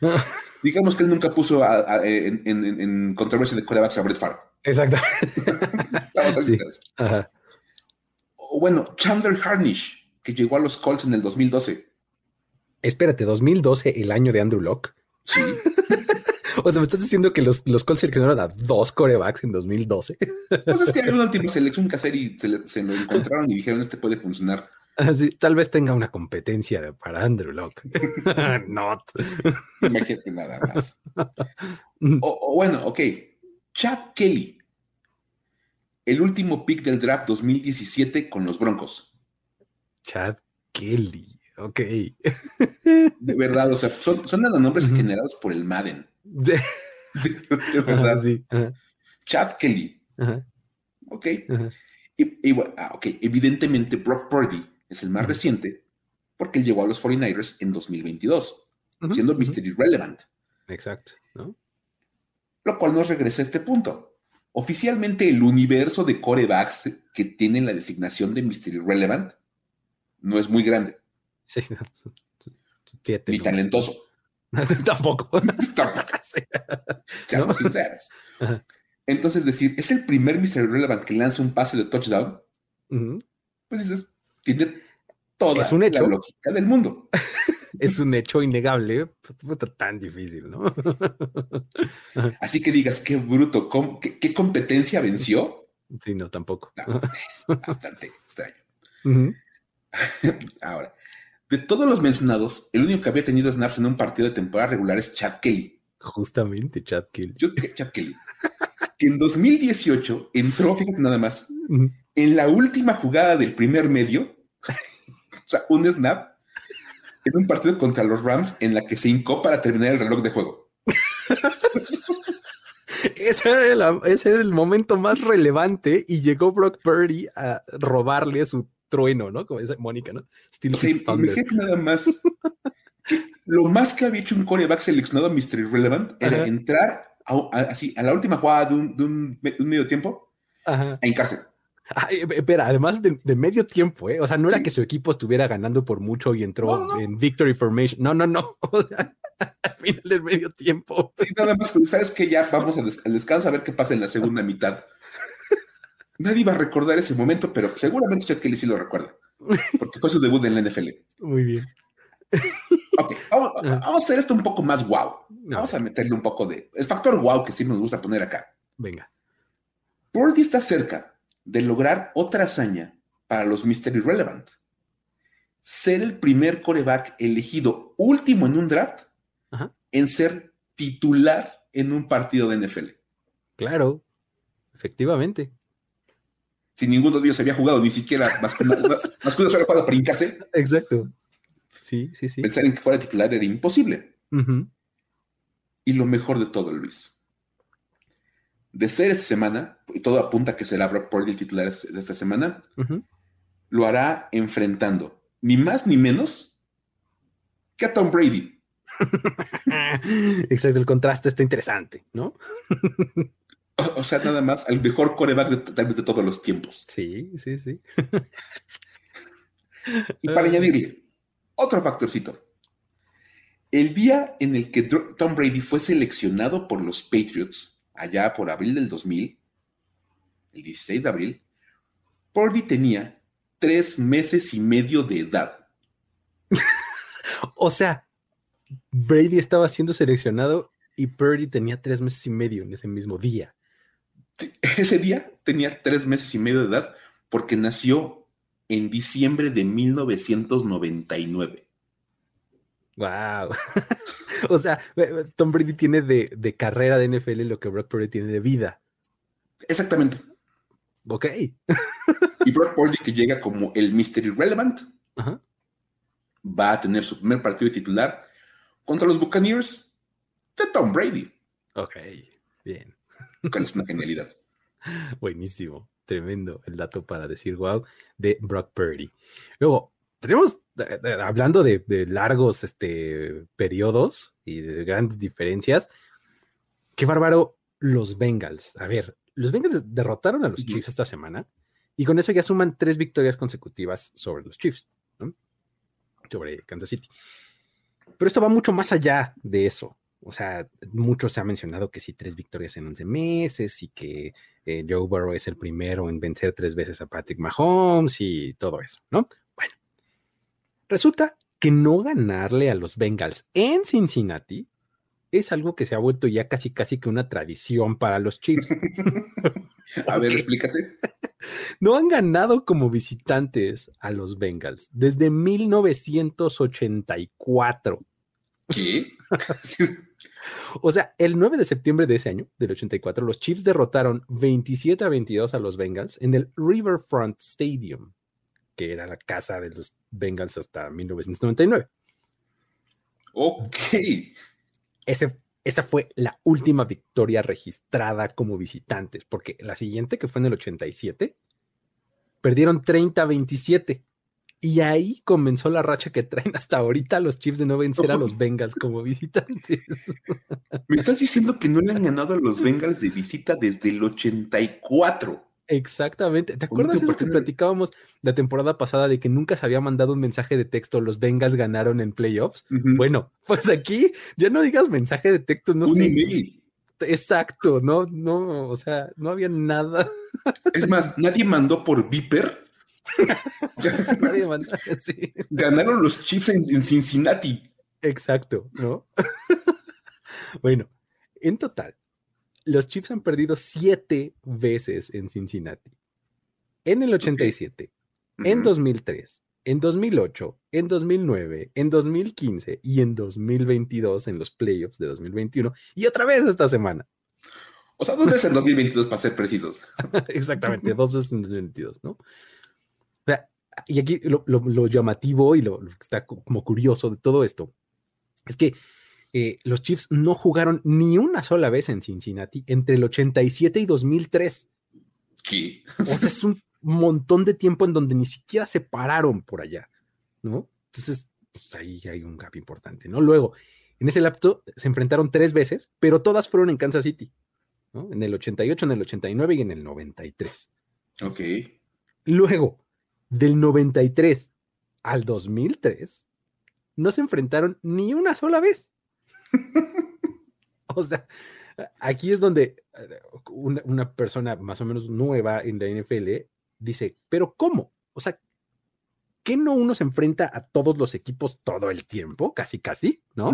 Digamos que él nunca puso en, controversia de corebacks a Brett Favre. Exactamente. Vamos a O bueno, Chandler Harnish, que llegó a los Colts en el 2012. Espérate, ¿2012 el año de Andrew Locke? Sí. o sea, me estás diciendo que los, los Colts seleccionaron a dos corebacks en 2012. pues es que hay una última selección que hacer y se, lo encontraron y dijeron, este puede funcionar. Así, tal vez tenga una competencia para Andrew Locke. Not. Imagínate nada más. O, bueno, ok. Chad Kelly. El último pick del draft 2017 con los Broncos. Chad Kelly. Ok. De verdad, o sea, son, son los nombres generados por el Madden. De, verdad. sí. Chad Kelly. Ok. Y, bueno, ah, ok, evidentemente Brock Purdy es el más reciente porque él llegó a los 49ers en 2022, siendo Mystery Relevant. Exacto. ¿no? Lo cual nos regresa a este punto. Oficialmente el universo de corebacks que tienen la designación de Mystery Relevant no es muy grande. Sí, Ni talentoso. Tampoco. Tampoco. Seamos sinceros. Entonces, decir, es el primer Mystery Relevant que lanza un pase de touchdown. Pues dices, tiene toda ¿Es un hecho? la lógica del mundo. es un hecho innegable, tan difícil, ¿no? Así que digas, qué bruto, qué, competencia venció? Sí, no, tampoco. es bastante extraño. Ahora, de todos los mencionados, el único que había tenido snaps en un partido de temporada regular es Chad Kelly. Justamente, Chad Kelly. Yo, Chad Kelly. que en 2018 entró, fíjate nada más, en la última jugada del primer medio, o sea, un snap, en un partido contra los Rams en la que se hincó para terminar el reloj de juego. ese, era el, momento más relevante y llegó Brock Purdy a robarle su trueno, ¿no? Como dice Mónica, ¿no? Still nada más. lo más que había hecho un coreback seleccionado a Mystery Relevant era entrar a, así a la última jugada de un, medio tiempo a hincarse. espera, además de, medio tiempo, ¿eh? O sea, no era que su equipo estuviera ganando por mucho y entró en Victory Formation. No, no, no. O sea, al final del medio tiempo. Sí, nada más, pues, sabes que ya vamos al, descanso a ver qué pasa en la segunda mitad. Nadie va a recordar ese momento, pero seguramente Chad Kelly sí lo recuerda. Porque fue su debut en la NFL. Muy bien. Ok, vamos, a hacer esto un poco más wow. Vamos a meterle un poco de. El factor wow que sí nos gusta poner acá. Venga. Purdy está cerca de lograr otra hazaña para los Mystery Relevant. Ser el primer coreback elegido último en un draft en ser titular en un partido de NFL. Claro, efectivamente. Si ninguno de ellos había jugado, ni siquiera que jugado para hincarse. Exacto. Sí, sí, sí. Pensar en que fuera titular era imposible. Y lo mejor de todo, Luis, de ser esta semana, y todo apunta a que será Brock Purdy el titular de esta semana, lo hará enfrentando ni más ni menos que a Tom Brady. Exacto, el contraste está interesante, ¿no? O, sea, nada más, el mejor coreback de, tal vez de todos los tiempos. Sí, sí, sí. y para añadirle otro factorcito. El día en el que Tom Brady fue seleccionado por los Patriots, allá por abril del 2000, el 16 de abril, Purdy tenía tres meses y medio de edad. o sea, Brady estaba siendo seleccionado y Purdy tenía tres meses y medio en ese mismo día. Ese día tenía tres meses y medio de edad porque nació en diciembre de 1999. Wow. o sea, Tom Brady tiene de, carrera de NFL lo que Brock Purdy tiene de vida. Exactamente. Ok. y Brock Purdy, que llega como el Mr. Irrelevant, va a tener su primer partido de titular contra los Buccaneers de Tom Brady. Ok, bien. es una genialidad. Buenísimo, tremendo el dato para decir wow de Brock Purdy. Luego, tenemos, hablando de, largos este, periodos y de grandes diferencias, qué bárbaro los Bengals. A ver, los Bengals derrotaron a los Chiefs esta semana y con eso ya suman tres victorias consecutivas sobre los Chiefs, sobre Kansas City. Pero esto va mucho más allá de eso. O sea, mucho se ha mencionado que sí, tres victorias en 11 meses y que eh, Joe Burrow es el primero en vencer tres veces a Patrick Mahomes y todo eso, ¿no? Bueno, resulta que no ganarle a los Bengals en Cincinnati es algo que se ha vuelto ya casi casi que una tradición para los Chiefs. a ver, explícate. No han ganado como visitantes a los Bengals desde 1984. ¿Qué? o sea, el 9 de septiembre de ese año, del 84, los Chiefs derrotaron 27 a 22 a los Bengals en el Riverfront Stadium, que era la casa de los Bengals hasta 1999. Ok. Ese, esa fue la última victoria registrada como visitantes, porque la siguiente, que fue en el 87, perdieron 30 a 27. Y ahí comenzó la racha que traen hasta ahorita los Chiefs de no vencer a los Bengals como visitantes. Me estás diciendo que no le han ganado a los Bengals de visita desde el 84. Exactamente. ¿Te acuerdas de lo que platicábamos la temporada pasada de que nunca se había mandado un mensaje de texto, los Bengals ganaron en playoffs? Bueno, pues aquí ya no digas mensaje de texto, no sé. Exacto, no, no, o sea, no había nada. Es más, nadie mandó por Viper Ganaron los Chiefs en, Cincinnati. Exacto, ¿no? bueno, en total, los Chiefs han perdido siete veces en Cincinnati. En el 87, en 2003, en 2008, en 2009, en 2015 y en 2022 en los playoffs de 2021 y otra vez esta semana. O sea, dos veces en 2022 para ser precisos. Exactamente, dos veces en 2022, ¿no? Y aquí lo, llamativo y lo, que está como curioso de todo esto es que eh, los Chiefs no jugaron ni una sola vez en Cincinnati entre el 87 y 2003. ¿Qué? O sea, es un montón de tiempo en donde ni siquiera se pararon por allá, ¿no? Entonces, pues ahí hay un gap importante, ¿no? Luego, en ese lapso se enfrentaron tres veces, pero todas fueron en Kansas City, ¿no? En el 88, en el 89 y en el 93. Ok. Luego, del 93 al 2003, no se enfrentaron ni una sola vez. o sea, aquí es donde eh, una, persona más o menos nueva en la NFL dice, pero ¿cómo? O sea, ¿qué no uno se enfrenta a todos los equipos todo el tiempo? Casi, casi, ¿no?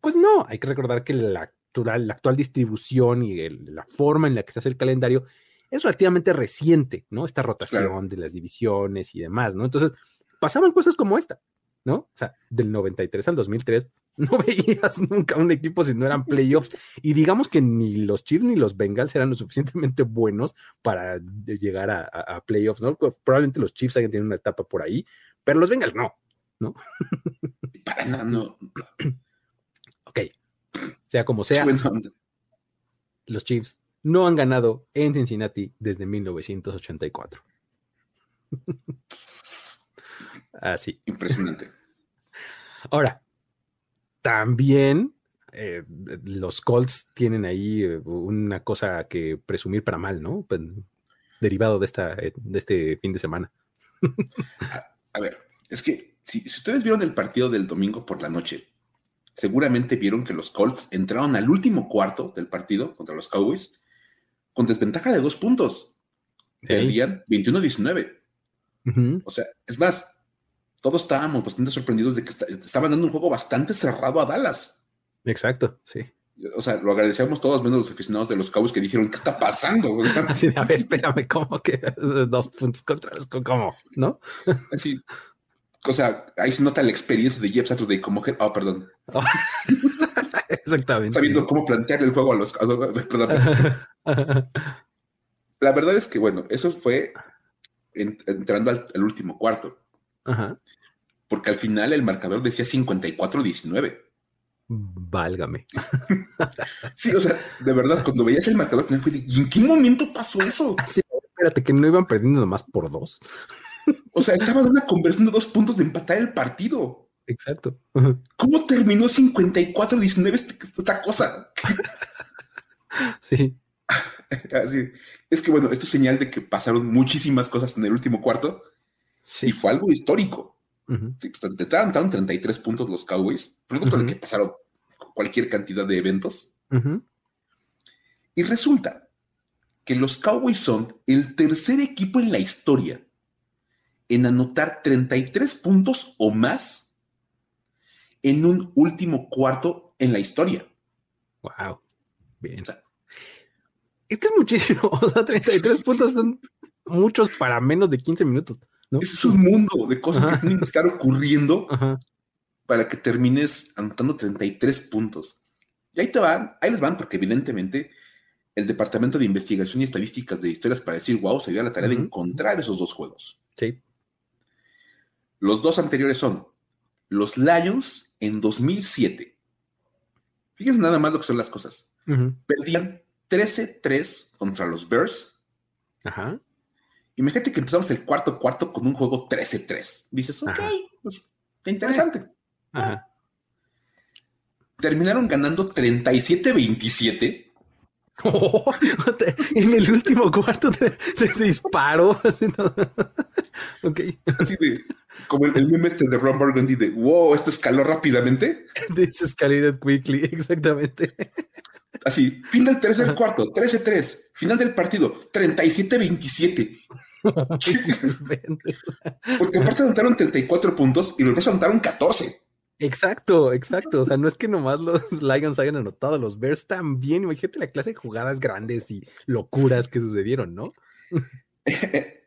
Pues no, hay que recordar que la actual, la actual distribución y la forma en la que se hace el calendario es relativamente reciente, ¿no? Esta rotación de las divisiones y demás, ¿no? Entonces, pasaban cosas como esta, ¿no? O sea, del 93 al 2003 no veías nunca un equipo si no eran playoffs. Y digamos que ni los Chiefs ni los Bengals eran lo suficientemente buenos para llegar a, playoffs, ¿no? Probablemente los Chiefs hayan tenido una etapa por ahí, pero los Bengals no, ¿no? Para nada, no. Ok. Sea como sea, los Chiefs no han ganado en Cincinnati desde 1984. Así. Impresionante. Ahora, también eh, los Colts tienen ahí eh, una cosa que presumir para mal, ¿no? Pues, derivado de, esta, de este fin de semana. a, ver, es que si, ustedes vieron el partido del domingo por la noche, seguramente vieron que los Colts entraron al último cuarto del partido contra los Cowboys con desventaja de dos puntos. Perdían 21-19. O sea, es más, todos estábamos bastante sorprendidos de que estaban dando un juego bastante cerrado a Dallas. Exacto, sí. O sea, lo agradecemos todos, menos los aficionados de los Cowboys que dijeron, ¿qué está pasando? a ver, espérame, ¿cómo que dos puntos contra los ¿Cómo? ¿No? Así. O sea, ahí se nota la experiencia de Jeff Saturday como que, oh, perdón. Exactamente. Sabiendo cómo plantear el juego a los. la verdad es que, bueno, eso fue entrando al, último cuarto. Ajá. Porque al final el marcador decía 54-19. Válgame. sí, o sea, de verdad, cuando veías el marcador final fue ¿y en qué momento pasó eso? Sí, espérate, que no iban perdiendo nomás por dos. o sea, estaban una conversión de dos puntos de empatar el partido. Exacto. ¿Cómo terminó 54-19 este, esta cosa? sí. Así. Es que bueno, esto es señal de que pasaron muchísimas cosas en el último cuarto. Sí. Y fue algo histórico. Uh -huh. Te 33 puntos los Cowboys, producto de que pasaron cualquier cantidad de eventos. Y resulta que los Cowboys son el tercer equipo en la historia en anotar 33 puntos o más en un último cuarto en la historia. Wow. Bien. es que es muchísimo. O sea, 33 puntos son muchos para menos de 15 minutos. Es un mundo de cosas que tienen que estar ocurriendo para que termines anotando 33 puntos. Y ahí te van, ahí les van, porque evidentemente el Departamento de Investigación y Estadísticas de Historias para decir, wow, se dio la tarea de encontrar esos dos juegos. Sí. Los dos anteriores son los Lions en 2007. Fíjense nada más lo que son las cosas. Perdían 13-3 contra los Bears. Ajá. Imagínate que empezamos el cuarto cuarto con un juego 13-3. Dices, ok, pues interesante. Ajá. Terminaron ganando 37-27 en el último cuarto se, disparó. Así, así de, como el, meme este de Ron Burgundy de wow, esto escaló rápidamente. This escalated quickly, exactamente. Así, fin del tercer cuarto, 13-3. Final del partido, 37-27. Porque aparte anotaron 34 puntos y los Bears anotaron 14. Exacto, exacto. O sea, no es que nomás los Lions hayan anotado, los Bears también. Imagínate la clase de jugadas grandes y locuras que sucedieron, ¿no?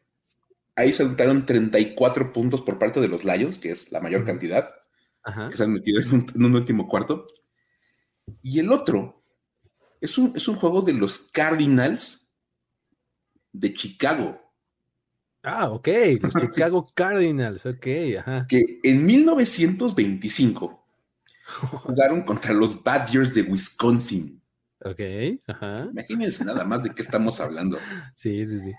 Ahí se anotaron 34 puntos por parte de los Lions, que es la mayor cantidad que se han metido en un, último cuarto. Y el otro es un, es un juego de los Cardinals de Chicago. Ah, ok, los Chicago Cardinals, ok, ajá. Que en 1925 jugaron contra los Badgers de Wisconsin. Ok, ajá. Imagínense nada más de qué estamos hablando. Sí, sí, sí.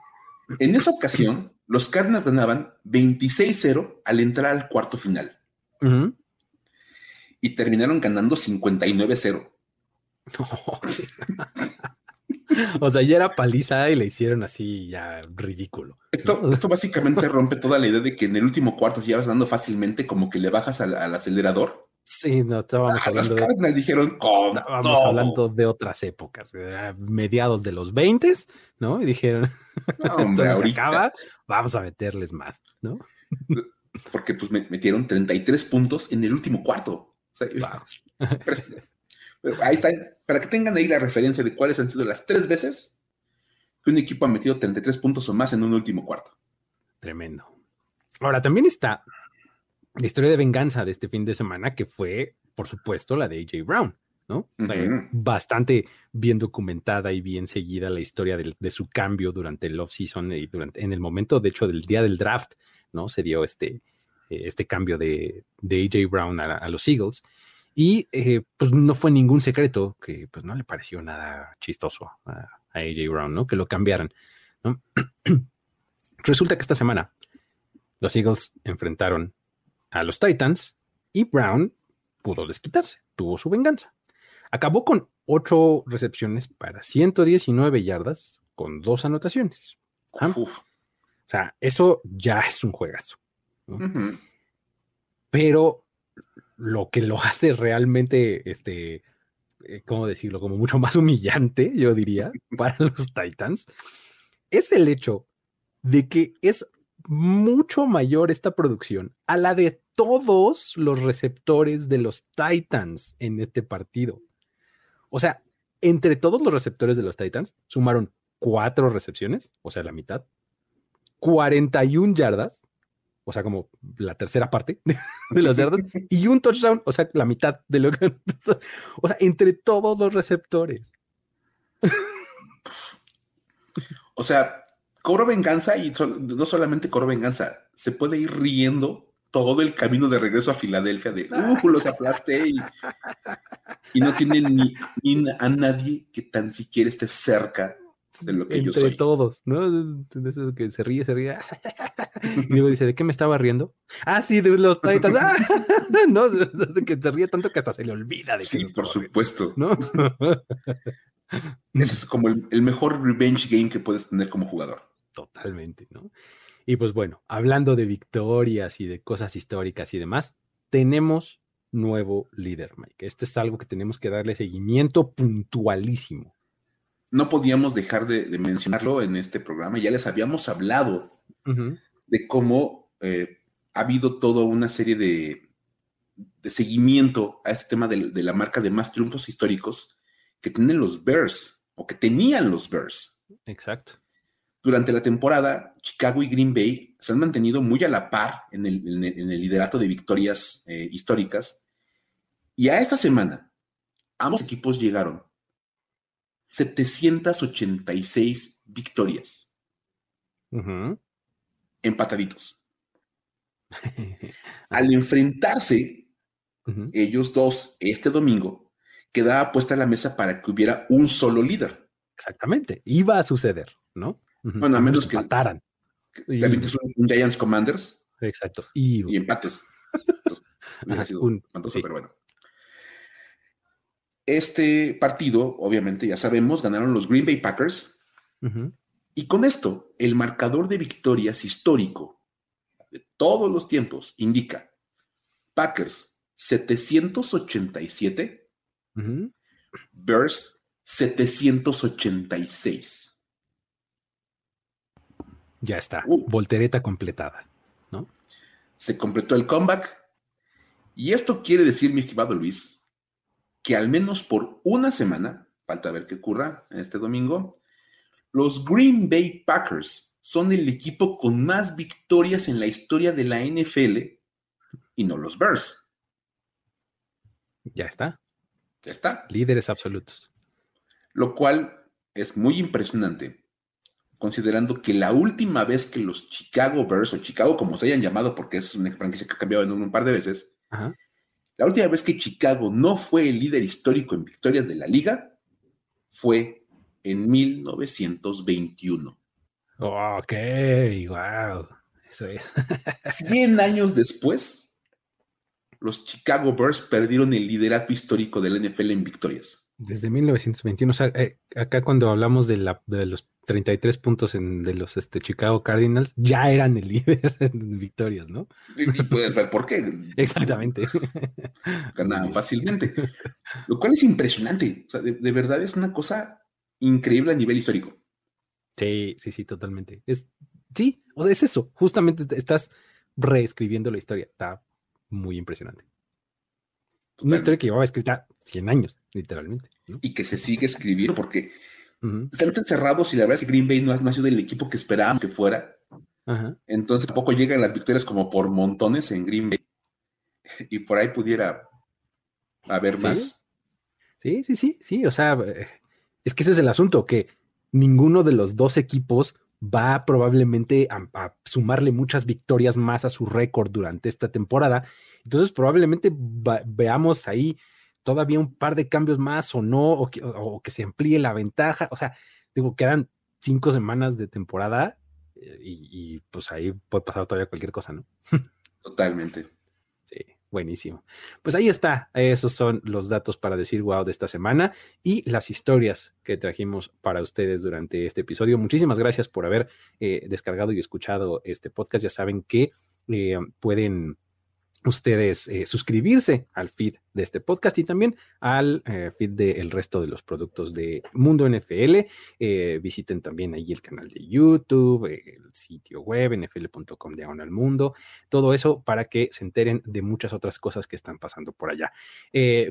En esa ocasión, los Cardinals ganaban 26-0 al entrar al cuarto final. Y terminaron ganando 59-0. O sea, ya era paliza y le hicieron así ya ridículo. Esto, esto básicamente rompe toda la idea de que en el último cuarto, si ya vas dando fácilmente, como que le bajas al, acelerador. Sí, no, estábamos ah, hablando. de, dijeron Estábamos hablando de otras épocas, mediados de los 20, ¿no? Y dijeron, esto se acaba, vamos a meterles más, ¿no? Porque pues metieron 33 puntos en el último cuarto. O sea, ahí está, para que tengan ahí la referencia de cuáles han sido las tres veces que un equipo ha metido 33 puntos o más en un último cuarto. Tremendo. Ahora, también está la historia de venganza de este fin de semana, que fue, por supuesto, la de AJ Brown, ¿no? bastante bien documentada y bien seguida la historia de, su cambio durante el off-season y durante, en el momento, de hecho, del día del draft, ¿no? Se dio este, este cambio de, AJ Brown a los Eagles. Y eh, pues no fue ningún secreto que pues no le pareció nada chistoso a, AJ Brown, ¿no? Que lo cambiaran, ¿no? Resulta que esta semana los Eagles enfrentaron a los Titans y Brown pudo desquitarse, tuvo su venganza. Acabó con ocho recepciones para 119 yardas con dos anotaciones. O sea, eso ya es un juegazo. Pero lo que lo hace realmente, este, eh, ¿cómo decirlo? Como mucho más humillante, yo diría, para los Titans, es el hecho de que es mucho mayor esta producción a la de todos los receptores de los Titans en este partido. O sea, entre todos los receptores de los Titans sumaron cuatro recepciones, o sea, la mitad, 41 yardas, o sea, como la tercera parte de las yardas, y un touchdown, o sea, la mitad de lo que... O sea, entre todos los receptores. O sea, cobro venganza y no solamente cobro venganza, se puede ir riendo todo el camino de regreso a Filadelfia de, uh, los aplasté y, no tienen ni, a nadie que tan siquiera esté cerca de lo que yo soy. Entre todos, ¿no? que se ríe, se ríe. Y luego dice, ¿de qué me estaba riendo? Ah, sí, de los Titans. no, de que se ríe tanto que hasta se le olvida de Sí, por supuesto. ¿no? Ese es como el, mejor revenge game que puedes tener como jugador. Totalmente, ¿no? Y pues bueno, hablando de victorias y de cosas históricas y demás, tenemos nuevo líder, Mike. Este es algo que tenemos que darle seguimiento puntualísimo. No podíamos dejar de, mencionarlo en este programa. Ya les habíamos hablado de cómo eh, ha habido toda una serie de, seguimiento a este tema de, de, la marca de más triunfos históricos que tienen los Bears o que tenían los Bears. Exacto. Durante la temporada, Chicago y Green Bay se han mantenido muy a la par en el, liderato de victorias eh, históricas. Y a esta semana, ambos equipos llegaron 786 victorias. Empataditos. Al enfrentarse ellos dos este domingo, quedaba puesta la mesa para que hubiera un solo líder. Exactamente, iba a suceder, ¿no? Bueno, a menos que mataran. También que son un Giants Commanders. Exacto. Y, empates. sido un, pero bueno. Este partido, obviamente, ya sabemos, ganaron los Green Bay Packers. Y con esto, el marcador de victorias histórico de todos los tiempos indica Packers 787, Bears 786. Ya está, uh. voltereta completada, ¿no? Se completó el comeback. Y esto quiere decir, mi estimado Luis, que al menos por una semana, falta ver qué ocurra este domingo, los Green Bay Packers son el equipo con más victorias en la historia de la NFL y no los Bears. Ya está. Ya está. Líderes absolutos. Lo cual es muy impresionante considerando que la última vez que los Chicago Bears, o Chicago como se hayan llamado, porque es una franquicia que ha cambiado en un par de veces, la última vez que Chicago no fue el líder histórico en victorias de la liga fue en 1921. ok, wow, eso es. 100 años después, los Chicago Bears perdieron el liderato histórico del NFL en victorias. Desde 1921, o sea, eh, acá cuando hablamos de, la, de los 33 puntos en, de los este, Chicago Cardinals, ya eran el líder en victorias, ¿no? Y, puedes ver por qué. Exactamente. Ganaban fácilmente. Lo cual es impresionante. O sea, de, verdad es una cosa increíble a nivel histórico. Sí, sí, sí, totalmente. Es, sí, o sea, es eso. Justamente estás reescribiendo la historia. Está muy impresionante. Una historia que llevaba escrita 100 años, literalmente. Y que se sigue escribiendo porque están encerrados y la verdad es que Green Bay no ha, sido el equipo que esperábamos que fuera. Entonces tampoco llegan las victorias como por montones en Green Bay. Y por ahí pudiera haber más. Sí, sí, sí, sí. O sea, es que ese es el asunto, que ninguno de los dos equipos va probablemente a sumarle muchas victorias más a su récord durante esta temporada. Entonces probablemente veamos ahí todavía un par de cambios más o no, o que, se amplíe la ventaja. O sea, digo, quedan cinco semanas de temporada eh, y, pues ahí puede pasar todavía cualquier cosa, ¿no? Totalmente. Sí. Buenísimo. Pues ahí está. Esos son los datos para decir wow de esta semana y las historias que trajimos para ustedes durante este episodio. Muchísimas gracias por haber eh, descargado y escuchado este podcast. Ya saben que eh, pueden ustedes eh, suscribirse al feed de este podcast y también al eh, feed del resto de los productos de Mundo NFL. Eh, visiten también ahí el canal de YouTube, el sitio web, nfl.com diagonal mundo, todo eso para que se enteren de muchas otras cosas que están pasando por allá.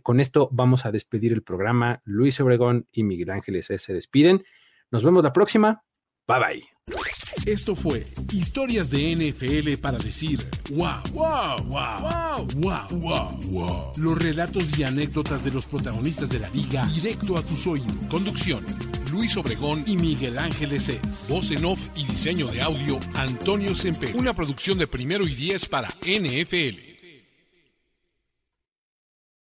con esto vamos a despedir el programa. Luis Obregón y Miguel Ángeles se despiden. Nos vemos la próxima. Bye bye. Esto fue Historias de NFL para decir wow, wow, wow, wow, wow, wow, Los relatos y anécdotas de los protagonistas de la liga directo a tus oídos. Conducción. Luis Obregón y Miguel Ángeles Es. Voz en off y diseño de audio, Antonio Sempe. Una producción de primero y diez para NFL.